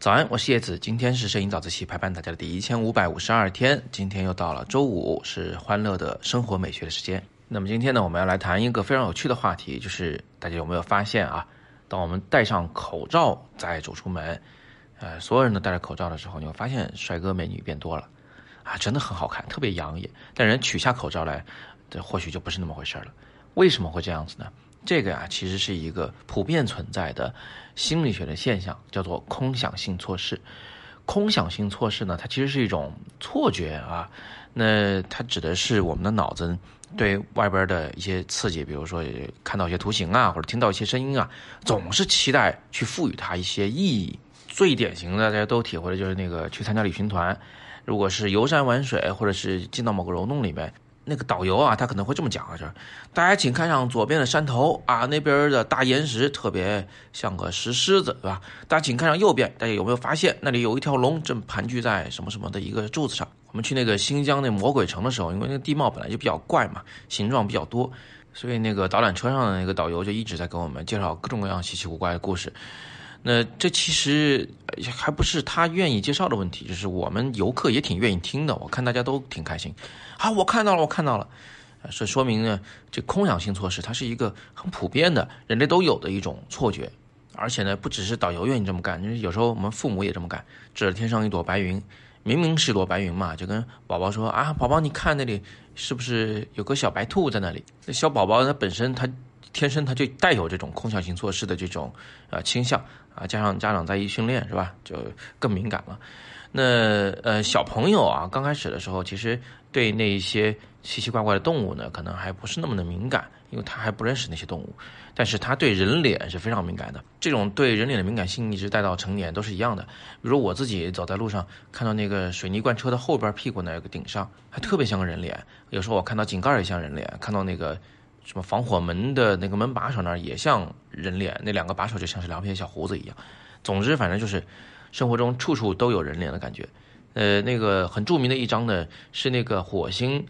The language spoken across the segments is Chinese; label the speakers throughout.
Speaker 1: 早安，我是叶子。今天是摄影早自习陪伴大家的第一千五百五十二天，今天又到了周五，是欢乐的生活美学的时间。那么今天呢，我们要来谈一个非常有趣的话题，就是大家有没有发现啊？当我们戴上口罩再走出门，呃，所有人都戴着口罩的时候，你会发现帅哥美女变多了，啊，真的很好看，特别养眼。但人取下口罩来，这或许就不是那么回事了。为什么会这样子呢？这个呀，其实是一个普遍存在的心理学的现象，叫做空想性错视。空想性错视呢，它其实是一种错觉啊。那它指的是我们的脑子对外边的一些刺激，比如说看到一些图形啊，或者听到一些声音啊，总是期待去赋予它一些意义。最典型的，大家都体会的就是那个去参加旅行团，如果是游山玩水，或者是进到某个溶洞里面。那个导游啊，他可能会这么讲啊，就是大家请看上左边的山头啊，那边的大岩石特别像个石狮子，对吧？大家请看上右边，大家有没有发现那里有一条龙正盘踞在什么什么的一个柱子上？我们去那个新疆那魔鬼城的时候，因为那个地貌本来就比较怪嘛，形状比较多，所以那个导览车上的那个导游就一直在给我们介绍各种各样稀奇古怪的故事。那这其实还不是他愿意介绍的问题，就是我们游客也挺愿意听的。我看大家都挺开心，啊，我看到了，我看到了，这说明呢，这空想性措施它是一个很普遍的，人类都有的一种错觉。而且呢，不只是导游愿意这么干，就是有时候我们父母也这么干，指着天上一朵白云，明明是一朵白云嘛，就跟宝宝说啊，宝宝你看那里是不是有个小白兔在那里？那小宝宝他本身他。天生他就带有这种空想性错视的这种呃倾向啊，加上家长在意训练是吧，就更敏感了。那呃小朋友啊，刚开始的时候其实对那一些奇奇怪怪的动物呢，可能还不是那么的敏感，因为他还不认识那些动物。但是他对人脸是非常敏感的，这种对人脸的敏感性一直带到成年都是一样的。比如我自己走在路上，看到那个水泥罐车的后边屁股那有个顶上，还特别像个人脸。有时候我看到井盖也像人脸，看到那个。什么防火门的那个门把手那儿也像人脸，那两个把手就像是两撇小胡子一样。总之，反正就是生活中处处都有人脸的感觉。呃，那个很著名的一张呢，是那个火星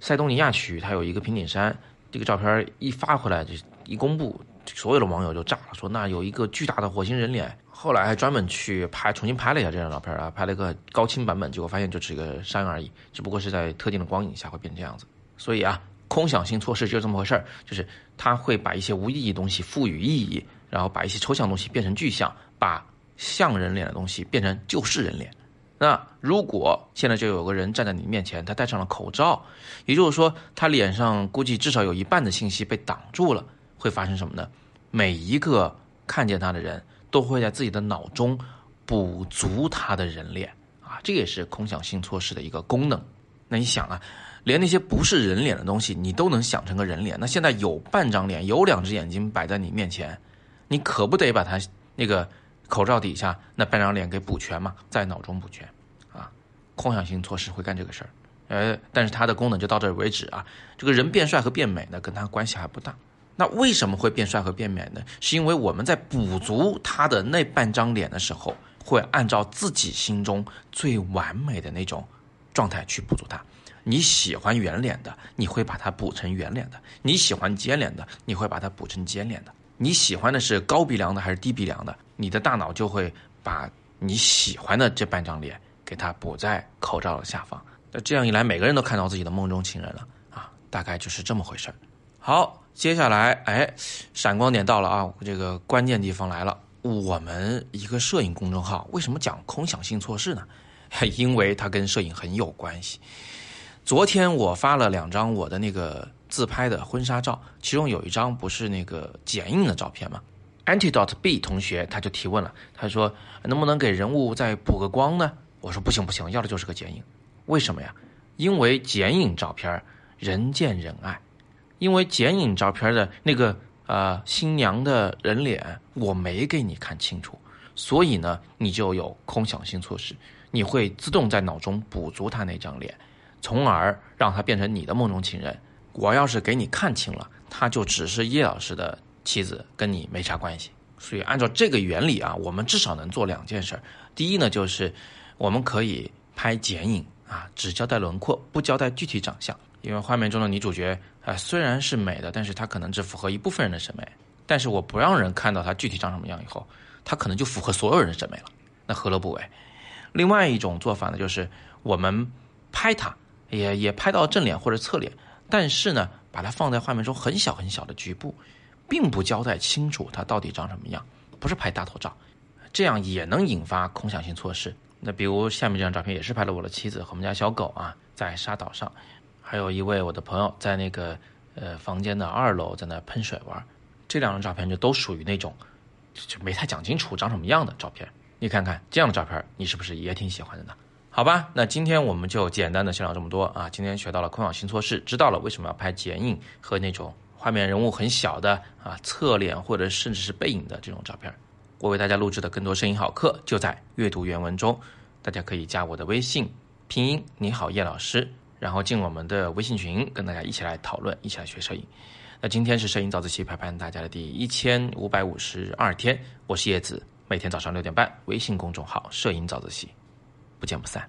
Speaker 1: 塞东尼亚区，它有一个平顶山，这个照片一发回来就一公布，所有的网友就炸了，说那有一个巨大的火星人脸。后来还专门去拍，重新拍了一下这张照片啊，拍了一个高清版本，结果发现就是一个山而已，只不过是在特定的光影下会变成这样子。所以啊。空想性错视就是这么回事儿，就是他会把一些无意义东西赋予意义，然后把一些抽象东西变成具象，把像人脸的东西变成就是人脸。那如果现在就有个人站在你面前，他戴上了口罩，也就是说他脸上估计至少有一半的信息被挡住了，会发生什么呢？每一个看见他的人都会在自己的脑中补足他的人脸啊，这也是空想性错视的一个功能。那你想啊？连那些不是人脸的东西，你都能想成个人脸。那现在有半张脸，有两只眼睛摆在你面前，你可不得把它那个口罩底下那半张脸给补全嘛，在脑中补全啊！空想性错视会干这个事儿，呃，但是它的功能就到这为止啊。这个人变帅和变美呢，跟它关系还不大。那为什么会变帅和变美呢？是因为我们在补足他的那半张脸的时候，会按照自己心中最完美的那种状态去补足它。你喜欢圆脸的，你会把它补成圆脸的；你喜欢尖脸的，你会把它补成尖脸的。你喜欢的是高鼻梁的还是低鼻梁的？你的大脑就会把你喜欢的这半张脸给它补在口罩的下方。那这样一来，每个人都看到自己的梦中情人了啊！大概就是这么回事。好，接下来，哎，闪光点到了啊！这个关键地方来了。我们一个摄影公众号为什么讲空想性错视呢？因为它跟摄影很有关系。昨天我发了两张我的那个自拍的婚纱照，其中有一张不是那个剪影的照片吗？Antidote B 同学他就提问了，他说能不能给人物再补个光呢？我说不行不行，要的就是个剪影。为什么呀？因为剪影照片人见人爱，因为剪影照片的那个呃新娘的人脸我没给你看清楚，所以呢你就有空想性错视，你会自动在脑中补足她那张脸。从而让他变成你的梦中情人。我要是给你看清了，他就只是叶老师的妻子，跟你没啥关系。所以按照这个原理啊，我们至少能做两件事。第一呢，就是我们可以拍剪影啊，只交代轮廓，不交代具体长相。因为画面中的女主角啊，虽然是美的，但是她可能只符合一部分人的审美。但是我不让人看到她具体长什么样以后，她可能就符合所有人的审美了。那何乐不为？另外一种做法呢，就是我们拍她，也也拍到正脸或者侧脸，但是呢，把它放在画面中很小很小的局部，并不交代清楚它到底长什么样，不是拍大头照，这样也能引发空想性错视。那比如下面这张照片，也是拍了我的妻子和我们家小狗啊，在沙岛上，还有一位我的朋友在那个呃房间的二楼在那喷水玩，这两张照片就都属于那种就没太讲清楚长什么样的照片。你看看这样的照片，你是不是也挺喜欢的呢？好吧，那今天我们就简单的先聊这么多啊。今天学到了空想性措施，知道了为什么要拍剪影和那种画面人物很小的啊侧脸或者甚至是背影的这种照片。我为大家录制的更多声音好课就在阅读原文中，大家可以加我的微信拼音你好叶老师，然后进我们的微信群，跟大家一起来讨论，一起来学摄影。那今天是摄影早自习陪伴大家的第一千五百五十二天，我是叶子。每天早上六点半，微信公众号“摄影早自习”，不见不散。